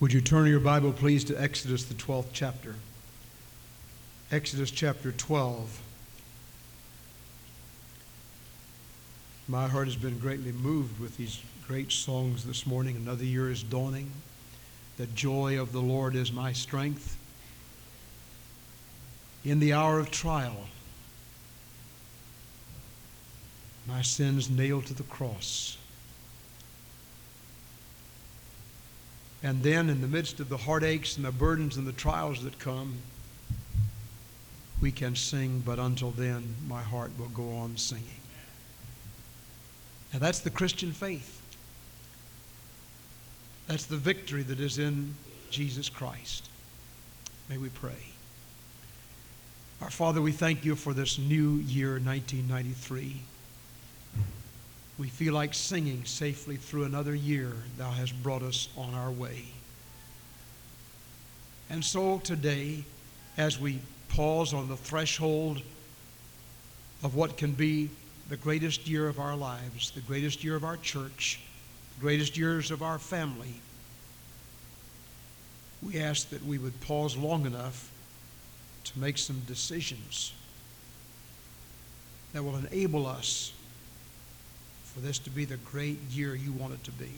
Would you turn your Bible, please, to Exodus, the 12th chapter? Exodus chapter 12. My heart has been greatly moved with these great songs this morning. Another year is dawning. The joy of the Lord is my strength. In the hour of trial, my sins nailed to the cross. And then, in the midst of the heartaches and the burdens and the trials that come, we can sing, but until then, my heart will go on singing. And that's the Christian faith. That's the victory that is in Jesus Christ. May we pray. Our Father, we thank you for this new year, 1993. We feel like singing safely through another year thou hast brought us on our way. And so today, as we pause on the threshold of what can be the greatest year of our lives, the greatest year of our church, the greatest years of our family, we ask that we would pause long enough to make some decisions that will enable us for this to be the great year you want it to be.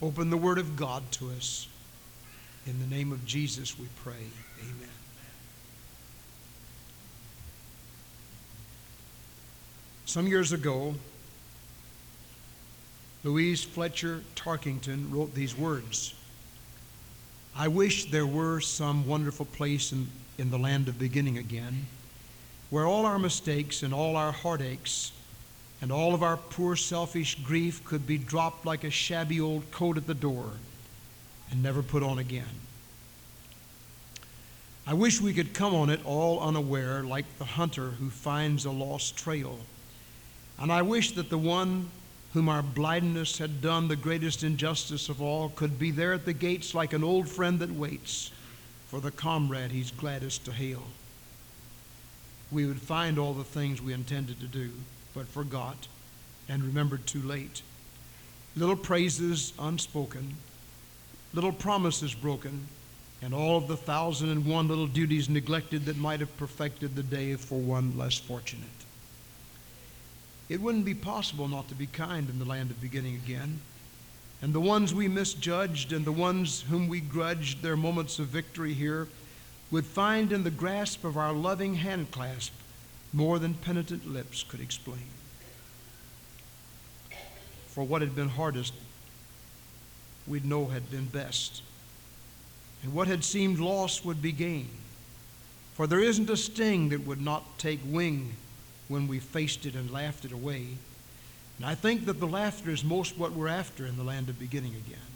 Open the Word of God to us. In the name of Jesus, we pray. Amen. Some years ago, Louise Fletcher Tarkington wrote these words I wish there were some wonderful place in, in the land of beginning again where all our mistakes and all our heartaches and all of our poor selfish grief could be dropped like a shabby old coat at the door and never put on again. I wish we could come on it all unaware, like the hunter who finds a lost trail. And I wish that the one whom our blindness had done the greatest injustice of all could be there at the gates like an old friend that waits for the comrade he's gladdest to hail. We would find all the things we intended to do but forgot and remembered too late. Little praises unspoken, little promises broken, and all of the thousand and one little duties neglected that might have perfected the day for one less fortunate. It wouldn't be possible not to be kind in the land of beginning again. And the ones we misjudged and the ones whom we grudged their moments of victory here would find in the grasp of our loving handclasp more than penitent lips could explain. For what had been hardest, we'd know had been best. And what had seemed lost would be gain. For there isn't a sting that would not take wing when we faced it and laughed it away. And I think that the laughter is most what we're after in the land of beginning again.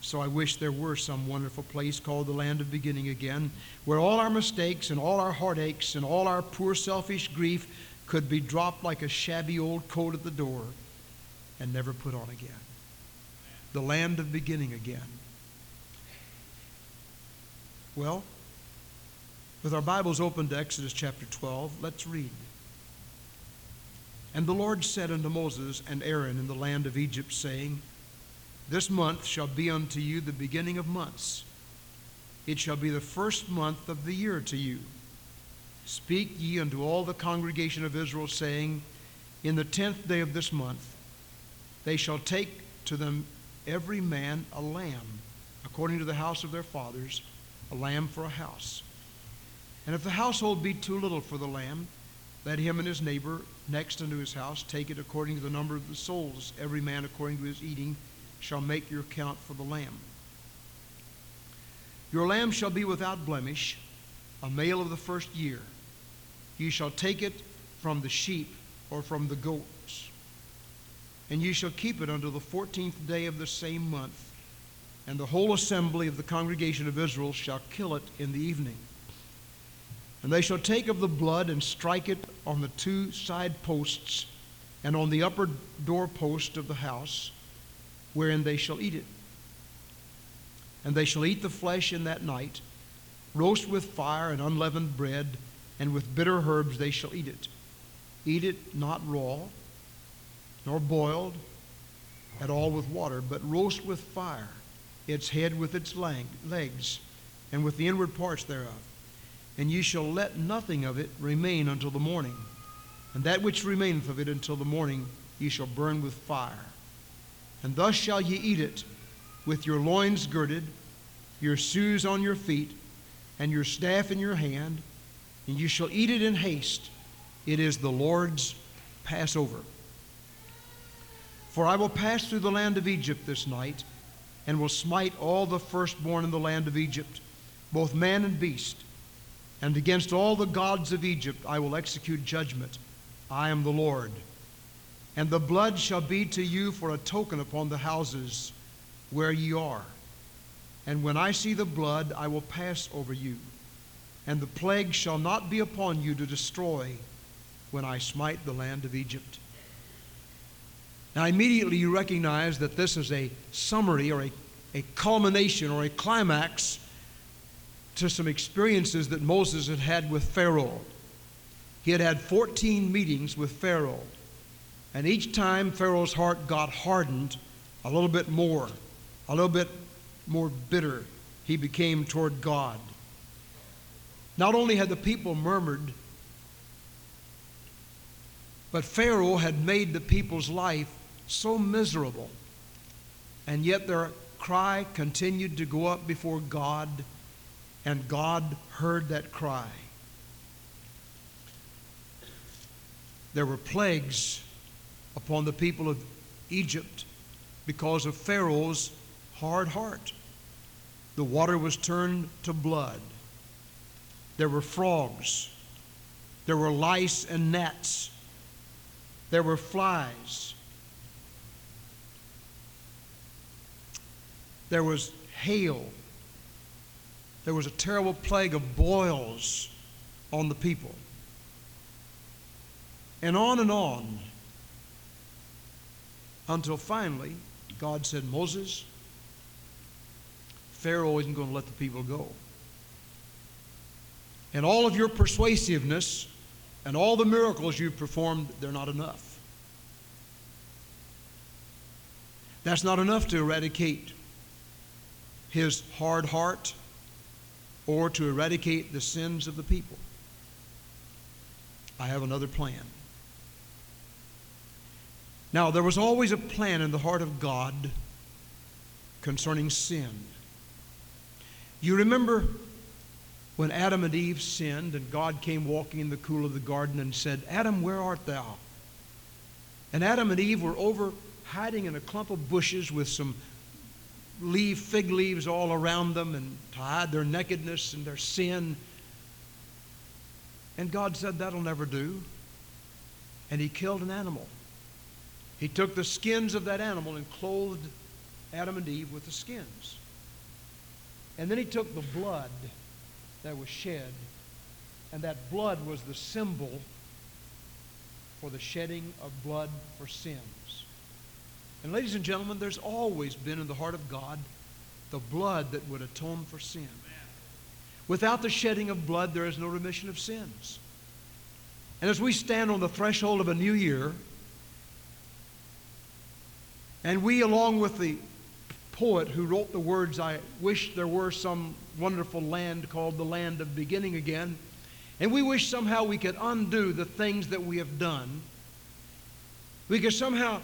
So I wish there were some wonderful place called the land of beginning again, where all our mistakes and all our heartaches and all our poor selfish grief could be dropped like a shabby old coat at the door and never put on again. The land of beginning again. Well, with our Bibles open to Exodus chapter 12, let's read. And the Lord said unto Moses and Aaron in the land of Egypt, saying, this month shall be unto you the beginning of months. It shall be the first month of the year to you. Speak ye unto all the congregation of Israel, saying, In the tenth day of this month they shall take to them every man a lamb, according to the house of their fathers, a lamb for a house. And if the household be too little for the lamb, let him and his neighbor next unto his house take it according to the number of the souls, every man according to his eating shall make your count for the lamb. Your lamb shall be without blemish, a male of the first year. You shall take it from the sheep or from the goats. And you shall keep it until the fourteenth day of the same month. And the whole assembly of the congregation of Israel shall kill it in the evening. And they shall take of the blood and strike it on the two side posts and on the upper doorpost of the house wherein they shall eat it. And they shall eat the flesh in that night, roast with fire and unleavened bread, and with bitter herbs they shall eat it. Eat it not raw, nor boiled at all with water, but roast with fire, its head with its legs, and with the inward parts thereof. And ye shall let nothing of it remain until the morning. And that which remaineth of it until the morning ye shall burn with fire. And thus shall ye eat it with your loins girded, your shoes on your feet, and your staff in your hand, and you shall eat it in haste. It is the Lord's Passover. For I will pass through the land of Egypt this night, and will smite all the firstborn in the land of Egypt, both man and beast. And against all the gods of Egypt I will execute judgment. I am the Lord. And the blood shall be to you for a token upon the houses where ye are. And when I see the blood, I will pass over you. And the plague shall not be upon you to destroy when I smite the land of Egypt. Now, immediately you recognize that this is a summary or a, a culmination or a climax to some experiences that Moses had had with Pharaoh. He had had 14 meetings with Pharaoh. And each time Pharaoh's heart got hardened a little bit more, a little bit more bitter, he became toward God. Not only had the people murmured, but Pharaoh had made the people's life so miserable. And yet their cry continued to go up before God, and God heard that cry. There were plagues upon the people of Egypt because of Pharaoh's hard heart. The water was turned to blood. There were frogs. There were lice and gnats. There were flies. There was hail. There was a terrible plague of boils on the people. And on and on until finally God said, Moses, Pharaoh isn't going to let the people go. And all of your persuasiveness and all the miracles you've performed, they're not enough. That's not enough to eradicate his hard heart or to eradicate the sins of the people. I have another plan. Now, there was always a plan in the heart of God concerning sin. You remember when Adam and Eve sinned and God came walking in the cool of the garden and said, Adam, where art thou? And Adam and Eve were over hiding in a clump of bushes with some leaf, fig leaves all around them and to hide their nakedness and their sin. And God said, That'll never do. And He killed an animal. He took the skins of that animal and clothed Adam and Eve with the skins. And then He took the blood that was shed, and that blood was the symbol for the shedding of blood for sins. And, ladies and gentlemen, there's always been in the heart of God the blood that would atone for sin. Without the shedding of blood, there is no remission of sins. And as we stand on the threshold of a new year, and we, along with the poet who wrote the words, I wish there were some wonderful land called the land of beginning again, and we wish somehow we could undo the things that we have done. We could somehow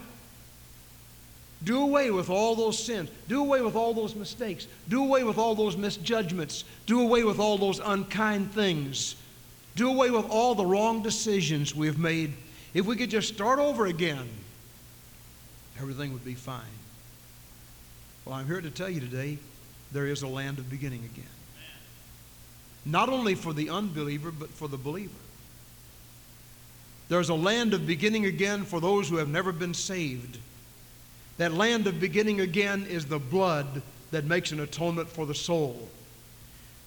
do away with all those sins. Do away with all those mistakes. Do away with all those misjudgments. Do away with all those unkind things. Do away with all the wrong decisions we've made. If we could just start over again, everything would be fine. Well, I'm here to tell you today there is a land of beginning again. Not only for the unbeliever, but for the believer. There's a land of beginning again for those who have never been saved. That land of beginning again is the blood that makes an atonement for the soul.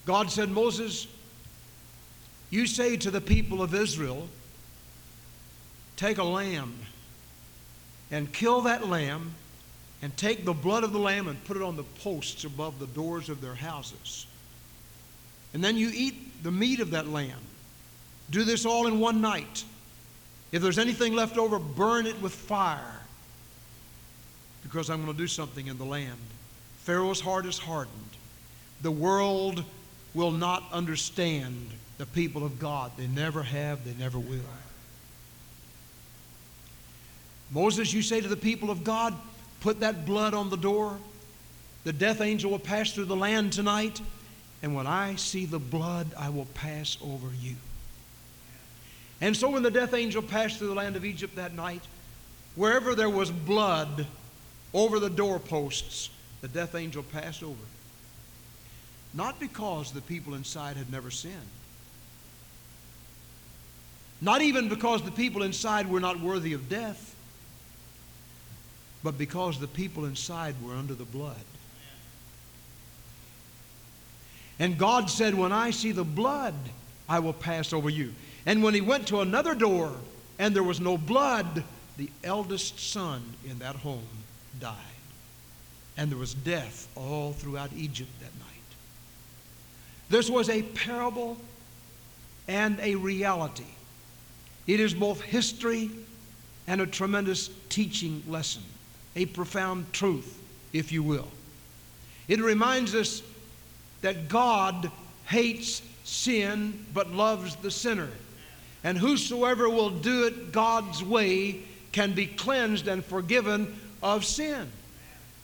God said, Moses, you say to the people of Israel, take a lamb and kill that lamb and take the blood of the lamb and put it on the posts above the doors of their houses. And then you eat the meat of that lamb. Do this all in one night. If there's anything left over, burn it with fire because I'm going to do something in the land Pharaoh's heart is hardened. The world will not understand the people of God. They never have, they never will. Moses, you say to the people of God, put that blood on the door. The death angel will pass through the land tonight, and when I see the blood, I will pass over you. And so when the death angel passed through the land of Egypt that night, wherever there was blood over the doorposts, the death angel passed over. Not because the people inside had never sinned. Not even because the people inside were not worthy of death, but because the people inside were under the blood. And God said, When I see the blood, I will pass over you. And when he went to another door and there was no blood, the eldest son in that home died. And there was death all throughout Egypt that night. This was a parable and a reality. It is both history and a tremendous teaching lesson, a profound truth, if you will. It reminds us that God hates sin but loves the sinner. And whosoever will do it God's way can be cleansed and forgiven of sin,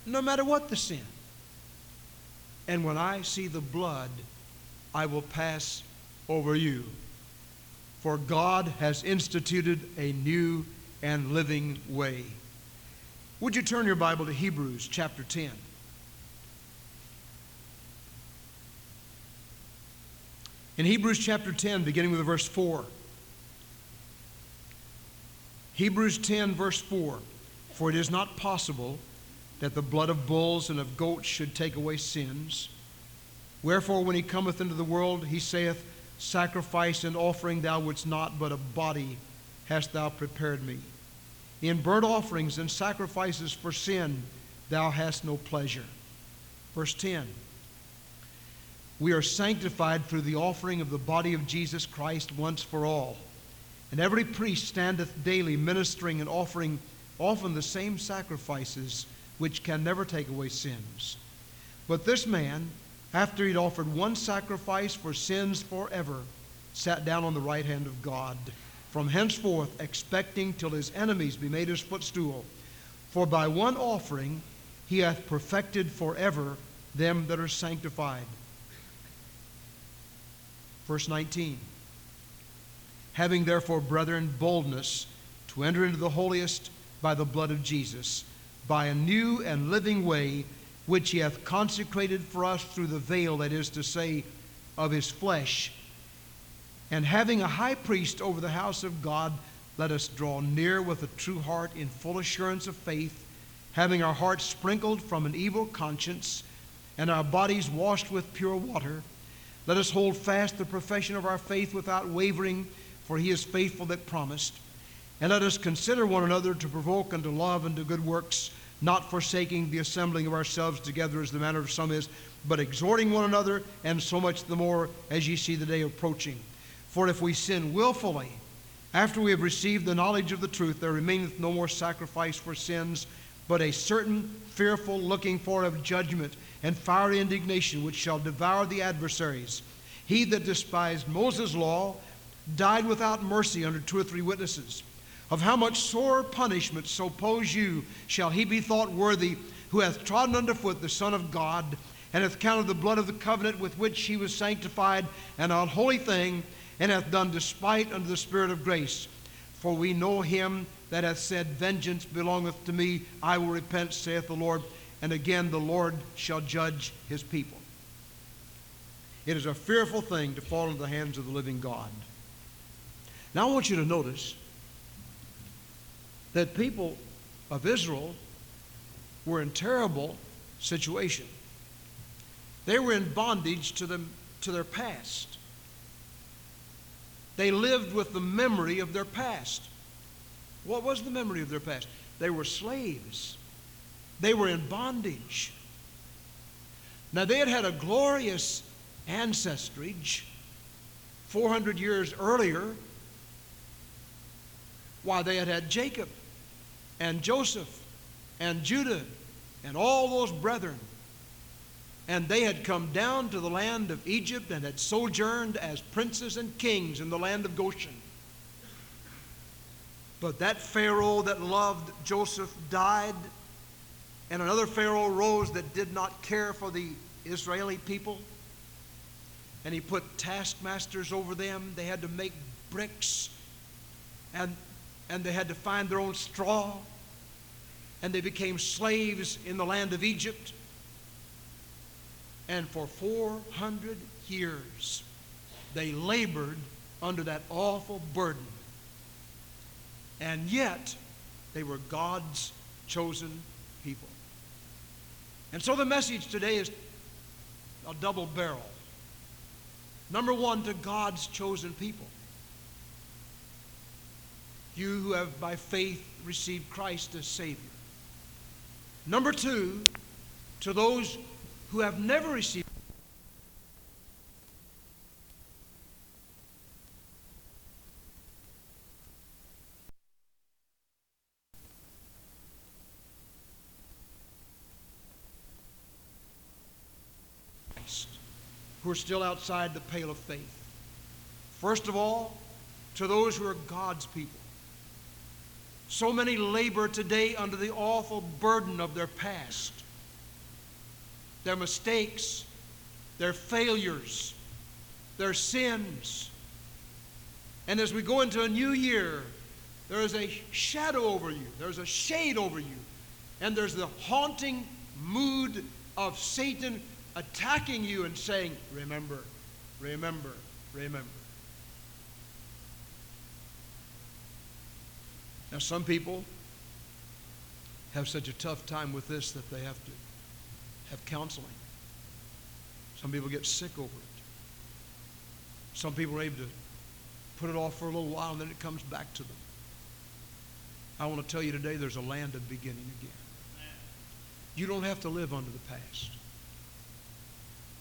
no matter what the sin. And when I see the blood, I will pass over you. For God has instituted a new and living way. Would you turn your Bible to Hebrews chapter 10? In Hebrews chapter 10, beginning with verse 4. Hebrews 10, verse 4 For it is not possible that the blood of bulls and of goats should take away sins. Wherefore, when he cometh into the world, he saith, Sacrifice and offering thou wouldst not, but a body hast thou prepared me. In burnt offerings and sacrifices for sin thou hast no pleasure. Verse 10 We are sanctified through the offering of the body of Jesus Christ once for all. And every priest standeth daily ministering and offering often the same sacrifices which can never take away sins. But this man, after he'd offered one sacrifice for sins forever, sat down on the right hand of God, from henceforth expecting till his enemies be made his footstool. For by one offering he hath perfected forever them that are sanctified. Verse 19 Having therefore, brethren, boldness to enter into the holiest by the blood of Jesus, by a new and living way, which he hath consecrated for us through the veil, that is to say, of his flesh. And having a high priest over the house of God, let us draw near with a true heart in full assurance of faith, having our hearts sprinkled from an evil conscience and our bodies washed with pure water. Let us hold fast the profession of our faith without wavering for he is faithful that promised. And let us consider one another to provoke unto love and to good works, not forsaking the assembling of ourselves together as the manner of some is, but exhorting one another, and so much the more as ye see the day approaching. For if we sin wilfully, after we have received the knowledge of the truth, there remaineth no more sacrifice for sins, but a certain fearful looking for of judgment and fiery indignation which shall devour the adversaries. He that despised Moses' law, died without mercy under two or three witnesses. Of how much sore punishment, suppose you, shall he be thought worthy who hath trodden under foot the Son of God, and hath counted the blood of the covenant with which he was sanctified an unholy thing, and hath done despite unto the Spirit of grace? For we know him that hath said, Vengeance belongeth to me, I will repent, saith the Lord. And again, the Lord shall judge his people. It is a fearful thing to fall into the hands of the living God. Now, I want you to notice that people of Israel were in terrible situation. They were in bondage to, them, to their past. They lived with the memory of their past. What was the memory of their past? They were slaves. They were in bondage. Now, they had had a glorious ancestry 400 years earlier why, they had had Jacob and Joseph and Judah and all those brethren. And they had come down to the land of Egypt and had sojourned as princes and kings in the land of Goshen. But that Pharaoh that loved Joseph died, and another Pharaoh rose that did not care for the Israeli people. And he put taskmasters over them. They had to make bricks, and, and they had to find their own straw. And they became slaves in the land of Egypt. And for 400 years, they labored under that awful burden. And yet, they were God's chosen people. And so the message today is a double barrel. Number one, to God's chosen people. You who have by faith received Christ as Savior. Number two, to those who have never received Christ, who are still outside the pale of faith. First of all, to those who are God's people. So many labor today under the awful burden of their past their mistakes, their failures, their sins. And as we go into a new year, there is a shadow over you, there's a shade over you, and there's the haunting mood of Satan attacking you and saying, Remember, remember, remember. Now, some people have such a tough time with this that they have to have counseling. Some people get sick over it. Some people are able to put it off for a little while and then it comes back to them. I want to tell you today there's a land of beginning again. You don't have to live under the past,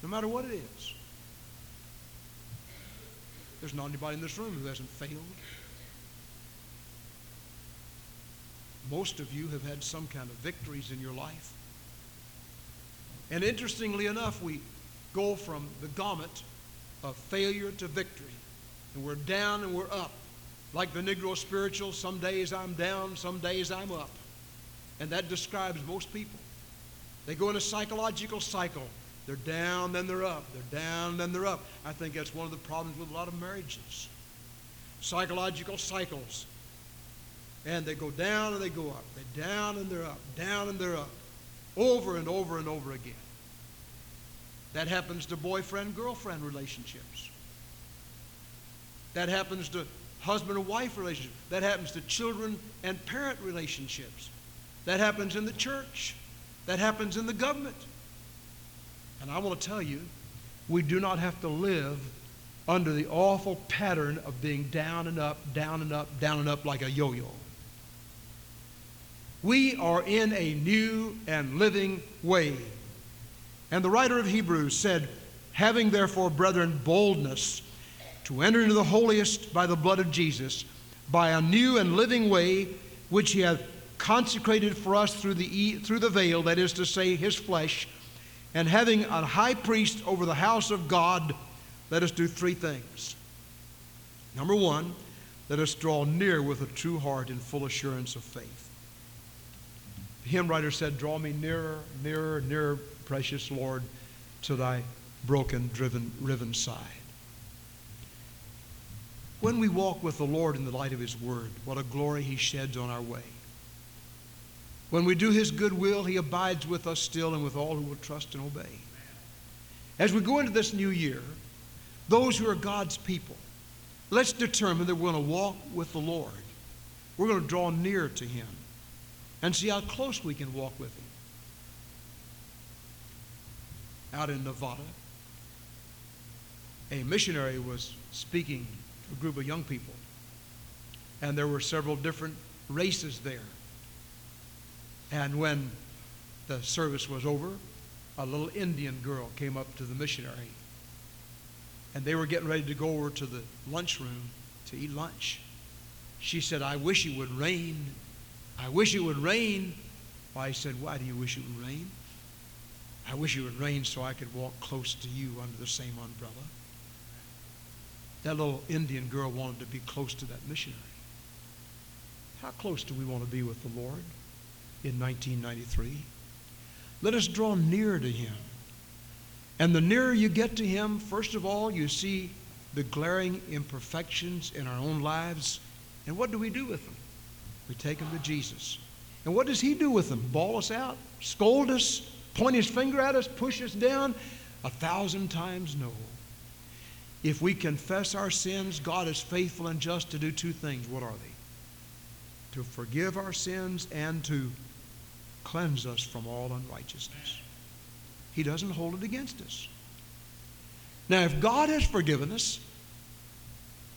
no matter what it is. There's not anybody in this room who hasn't failed. Most of you have had some kind of victories in your life. And interestingly enough, we go from the gamut of failure to victory. And we're down and we're up. Like the Negro spiritual, some days I'm down, some days I'm up. And that describes most people. They go in a psychological cycle. They're down, then they're up. They're down, then they're up. I think that's one of the problems with a lot of marriages. Psychological cycles. And they go down and they go up. They're down and they're up. Down and they're up. Over and over and over again. That happens to boyfriend girlfriend relationships. That happens to husband and wife relationships. That happens to children and parent relationships. That happens in the church. That happens in the government. And I want to tell you, we do not have to live under the awful pattern of being down and up, down and up, down and up like a yo yo. We are in a new and living way. And the writer of Hebrews said, Having therefore, brethren, boldness to enter into the holiest by the blood of Jesus, by a new and living way which he hath consecrated for us through the, through the veil, that is to say, his flesh, and having a high priest over the house of God, let us do three things. Number one, let us draw near with a true heart and full assurance of faith. The hymn writer said, Draw me nearer, nearer, nearer, precious Lord, to thy broken, driven, riven side. When we walk with the Lord in the light of his word, what a glory he sheds on our way. When we do his good will, he abides with us still and with all who will trust and obey. As we go into this new year, those who are God's people, let's determine that we're going to walk with the Lord. We're going to draw near to him and see how close we can walk with him. Out in Nevada, a missionary was speaking to a group of young people, and there were several different races there. And when the service was over, a little Indian girl came up to the missionary, and they were getting ready to go over to the lunchroom to eat lunch. She said, I wish it would rain. I wish it would rain. Why, he said, Why do you wish it would rain? I wish it would rain so I could walk close to you under the same umbrella. That little Indian girl wanted to be close to that missionary. How close do we want to be with the Lord in 1993? Let us draw near to Him. And the nearer you get to Him, first of all, you see the glaring imperfections in our own lives. And what do we do with them? We take them to Jesus. And what does He do with them? Bawl us out? Scold us? Point His finger at us? Push us down? A thousand times no. If we confess our sins, God is faithful and just to do two things. What are they? To forgive our sins and to cleanse us from all unrighteousness. He doesn't hold it against us. Now, if God has forgiven us,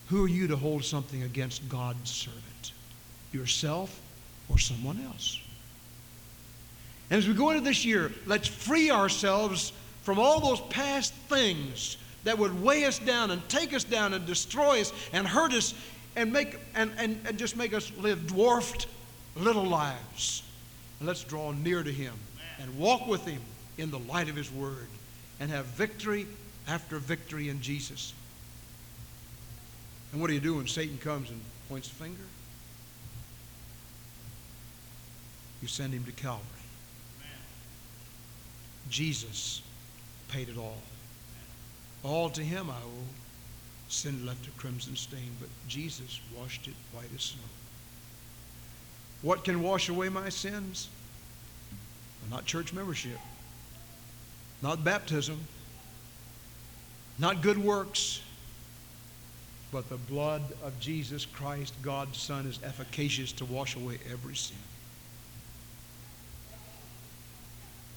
who are you to hold something against God's servant? Yourself or someone else? And as we go into this year, let's free ourselves from all those past things that would weigh us down and take us down and destroy us and hurt us and make and, and, and just make us live dwarfed little lives. And let's draw near to him and walk with him in the light of his word and have victory after victory in Jesus. And what do you do when Satan comes and points a finger? You send him to Calvary. Jesus paid it all. All to him I owe. Sin left a crimson stain, but Jesus washed it white as snow. What can wash away my sins? Well, not church membership, not baptism, not good works, but the blood of Jesus Christ, God's Son, is efficacious to wash away every sin.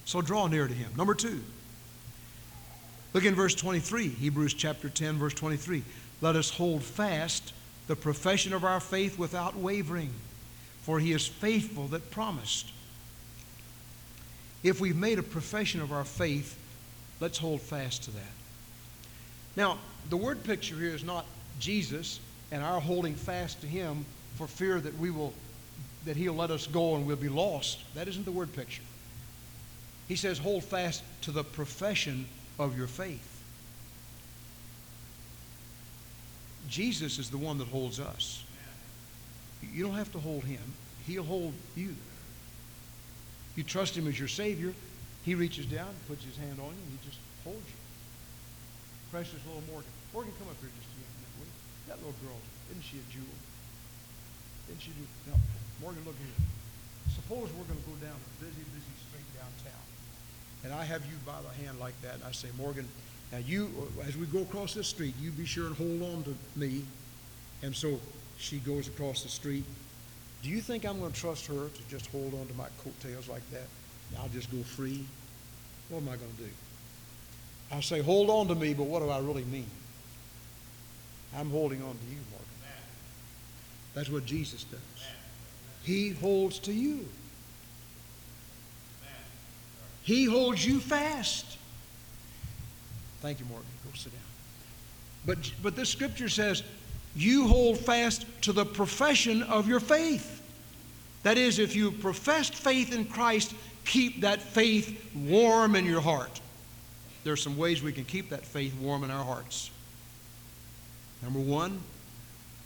So draw near to him. Number two, look in verse 23, Hebrews chapter 10, verse 23. Let us hold fast the profession of our faith without wavering, for he is faithful that promised. If we've made a profession of our faith, let's hold fast to that. Now, the word picture here is not Jesus and our holding fast to him for fear that we will that he'll let us go and we'll be lost. That isn't the word picture. He says hold fast to the profession of your faith. Jesus is the one that holds us. You don't have to hold him. He'll hold you. You trust him as your Savior. He reaches down, puts his hand on you, and he just holds you. Precious little Morgan. Morgan, come up here just a minute, will you? That little girl, isn't she a jewel? Didn't she do? No. Morgan, look here. Suppose we're going to go down a busy, busy street downtown, and I have you by the hand like that, and I say, Morgan, now you, as we go across this street, you be sure and hold on to me. And so she goes across the street. Do you think I'm going to trust her to just hold on to my coattails like that? I'll just go free? What am I going to do? I say, hold on to me, but what do I really mean? I'm holding on to you, Morgan. That's what Jesus does. He holds to you. He holds you fast. Thank you, Morgan. Go sit down. But, but this scripture says, you hold fast to the profession of your faith. That is, if you professed faith in Christ, keep that faith warm in your heart. There are some ways we can keep that faith warm in our hearts. Number one,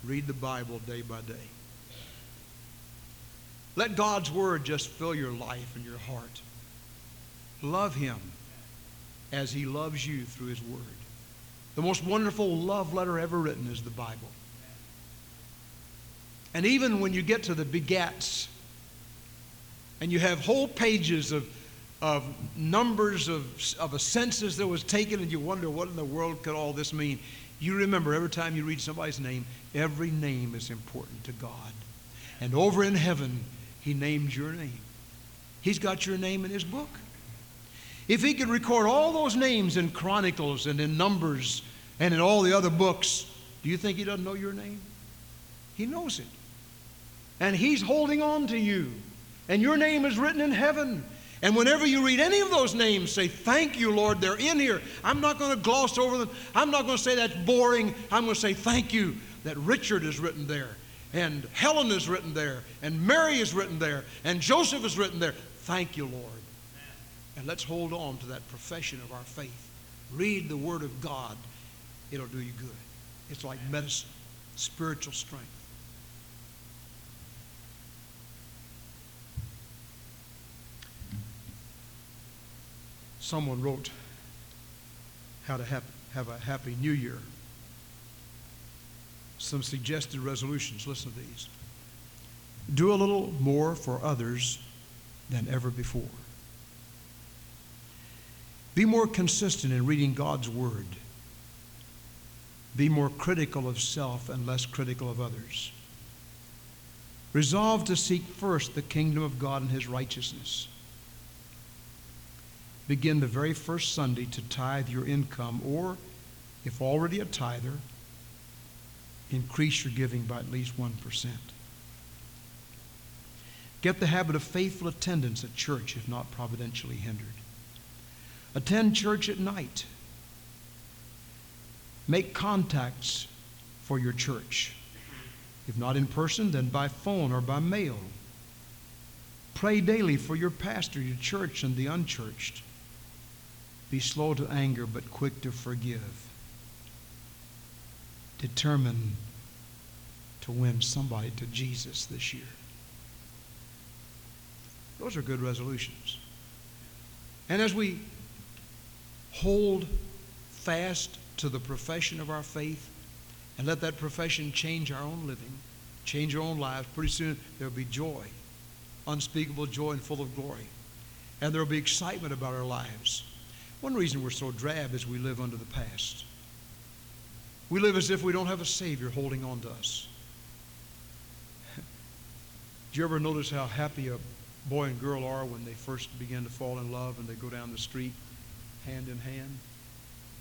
read the Bible day by day. Let God's Word just fill your life and your heart. Love Him as He loves you through His Word. The most wonderful love letter ever written is the Bible. And even when you get to the begats, and you have whole pages of, of numbers of, of a census that was taken, and you wonder what in the world could all this mean, you remember every time you read somebody's name, every name is important to God. And over in heaven, He names your name. He's got your name in His book. If he could record all those names in Chronicles and in Numbers and in all the other books, do you think he doesn't know your name? He knows it. And he's holding on to you. And your name is written in heaven. And whenever you read any of those names, say, Thank you, Lord, they're in here. I'm not going to gloss over them. I'm not going to say that's boring. I'm going to say, Thank you that Richard is written there, and Helen is written there, and Mary is written there, and Joseph is written there. Thank you, Lord. And let's hold on to that profession of our faith. Read the Word of God, it'll do you good. It's like medicine, spiritual strength. Someone wrote how to have, have a happy new year. Some suggested resolutions. Listen to these. Do a little more for others than ever before. Be more consistent in reading God's Word. Be more critical of self and less critical of others. Resolve to seek first the kingdom of God and His righteousness. Begin the very first Sunday to tithe your income, or if already a tither, increase your giving by at least 1%. Get the habit of faithful attendance at church if not providentially hindered. Attend church at night. Make contacts for your church. If not in person, then by phone or by mail. Pray daily for your pastor, your church, and the unchurched. Be slow to anger, but quick to forgive. Determine to win somebody to Jesus this year. Those are good resolutions. And as we hold fast to the profession of our faith and let that profession change our own living, change our own lives, pretty soon there'll be joy, unspeakable joy and full of glory. And there'll be excitement about our lives. One reason we're so drab is we live under the past. We live as if we don't have a Savior holding on to us. Do you ever notice how happy a boy and girl are when they first begin to fall in love and they go down the street hand in hand?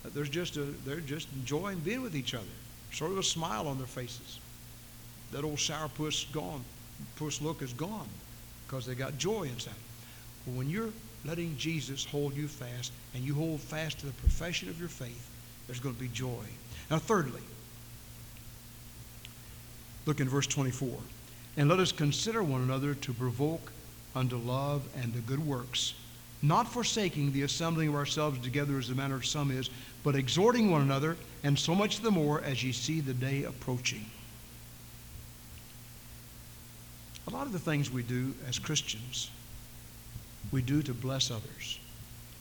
Uh, there's just a, they're just enjoying being with each other. Sort of a smile on their faces. That old sourpuss gone, puss look is gone because they got joy inside. When you're letting Jesus hold you fast and you hold fast to the profession of your faith, there's going to be joy. Now, thirdly, look in verse 24. And let us consider one another to provoke unto love and to good works, not forsaking the assembling of ourselves together as the manner of some is, but exhorting one another, and so much the more as ye see the day approaching. A lot of the things we do as Christians, we do to bless others.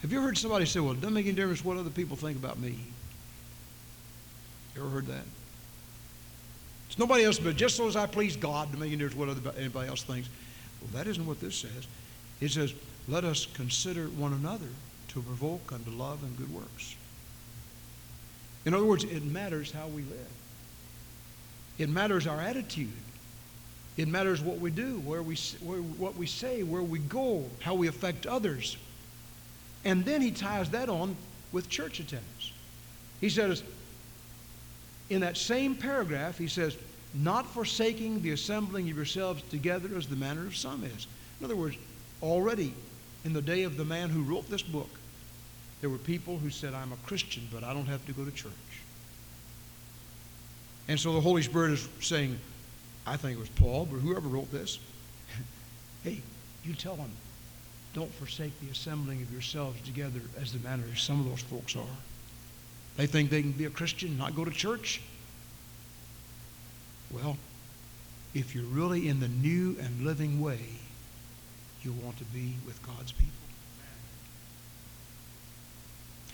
Have you ever heard somebody say, well, it doesn't make any difference what other people think about me? You ever heard that? It's nobody else, but just so as I please God, to make any difference what other, anybody else thinks. Well, that isn't what this says. It says, let us consider one another to provoke unto love and good works. In other words, it matters how we live. It matters our attitude. It matters what we do, where we, where, what we say, where we go, how we affect others. And then he ties that on with church attendance. He says, in that same paragraph, he says, not forsaking the assembling of yourselves together as the manner of some is. In other words, already in the day of the man who wrote this book, there were people who said, I'm a Christian, but I don't have to go to church. And so the Holy Spirit is saying, I think it was Paul, but whoever wrote this, hey, you tell them, don't forsake the assembling of yourselves together as the manner of some of those folks are. They think they can be a Christian and not go to church. Well, if you're really in the new and living way, you want to be with God's people.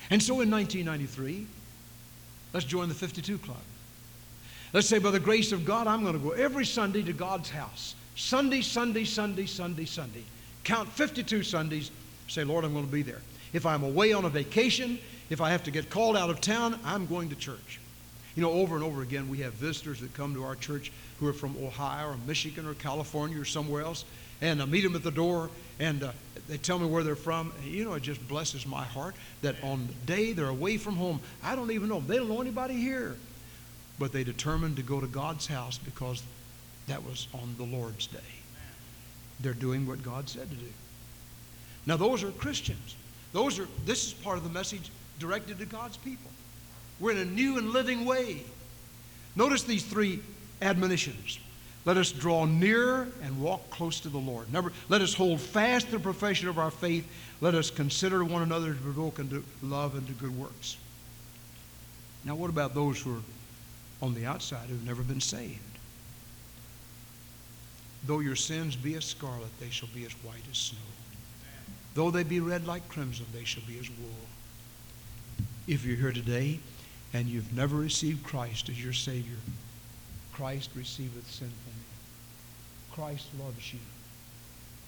And so in 1993, let's join the 52 Club. Let's say, by the grace of God, I'm going to go every Sunday to God's house. Sunday, Sunday, Sunday, Sunday, Sunday. Count 52 Sundays. Say, Lord, I'm going to be there. If I'm away on a vacation, if I have to get called out of town, I'm going to church. You know, over and over again, we have visitors that come to our church who are from Ohio or Michigan or California or somewhere else, and I meet them at the door, and uh, they tell me where they're from. And, you know, it just blesses my heart that on the day they're away from home, I don't even know. They don't know anybody here. But they determined to go to God's house because that was on the Lord's day. They're doing what God said to do. Now, those are Christians. Those are, this is part of the message directed to God's people. We're in a new and living way. Notice these three admonitions. Let us draw near and walk close to the Lord. Number, let us hold fast the profession of our faith. Let us consider one another to provoke unto love and to good works. Now, what about those who are on the outside who've never been saved? Though your sins be as scarlet, they shall be as white as snow. Though they be red like crimson, they shall be as wool. If you're here today and you've never received Christ as your Savior, Christ receiveth sin from me. Christ loves you.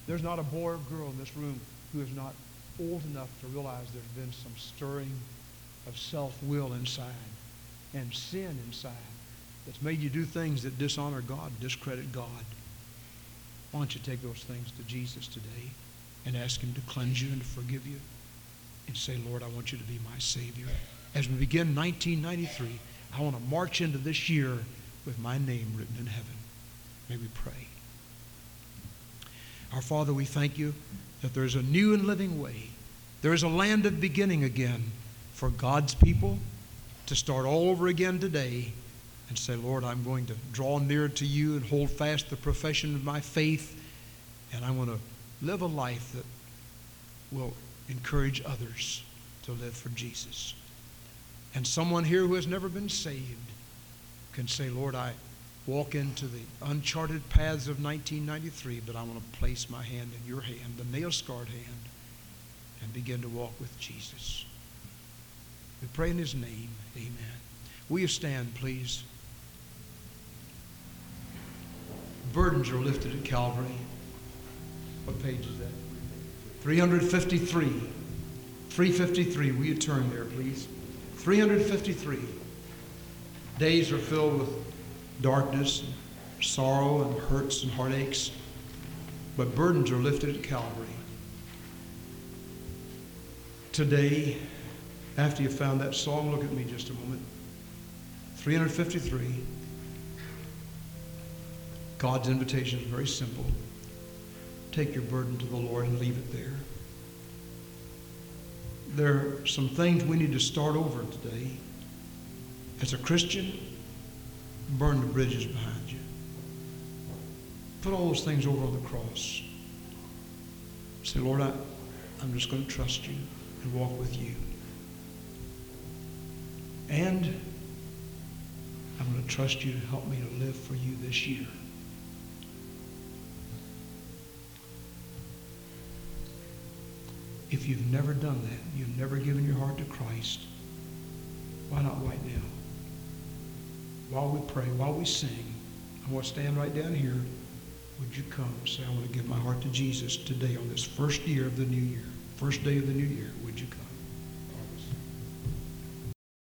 There's not a boy or girl in this room who is not old enough to realize there's been some stirring of self-will inside and sin inside that's made you do things that dishonor God, discredit God. Why don't you take those things to Jesus today and ask him to cleanse you and to forgive you and say, Lord, I want you to be my Savior. As we begin 1993, I want to march into this year with my name written in heaven. May we pray. Our Father, we thank you that there's a new and living way. There is a land of beginning again for God's people to start all over again today and say, Lord, I'm going to draw near to you and hold fast the profession of my faith, and I want to live a life that will encourage others to live for Jesus. And someone here who has never been saved can say, Lord, I walk into the uncharted paths of 1993, but I want to place my hand in your hand, the nail scarred hand, and begin to walk with Jesus. We pray in his name. Amen. Will you stand, please? Burdens are lifted at Calvary. What page is that? 353. 353. Will you turn there, please? 353. Days are filled with darkness, and sorrow, and hurts and heartaches, but burdens are lifted at Calvary. Today, after you found that song, look at me just a moment. 353. God's invitation is very simple. Take your burden to the Lord and leave it there. There are some things we need to start over today. As a Christian, burn the bridges behind you. Put all those things over on the cross. Say, Lord, I, I'm just going to trust you and walk with you. And I'm going to trust you to help me to live for you this year. If you've never done that, you've never given your heart to Christ, why not right now? While we pray, while we sing, I want to stand right down here. Would you come say, I want to give my heart to Jesus today on this first year of the new year, first day of the new year? Would you come?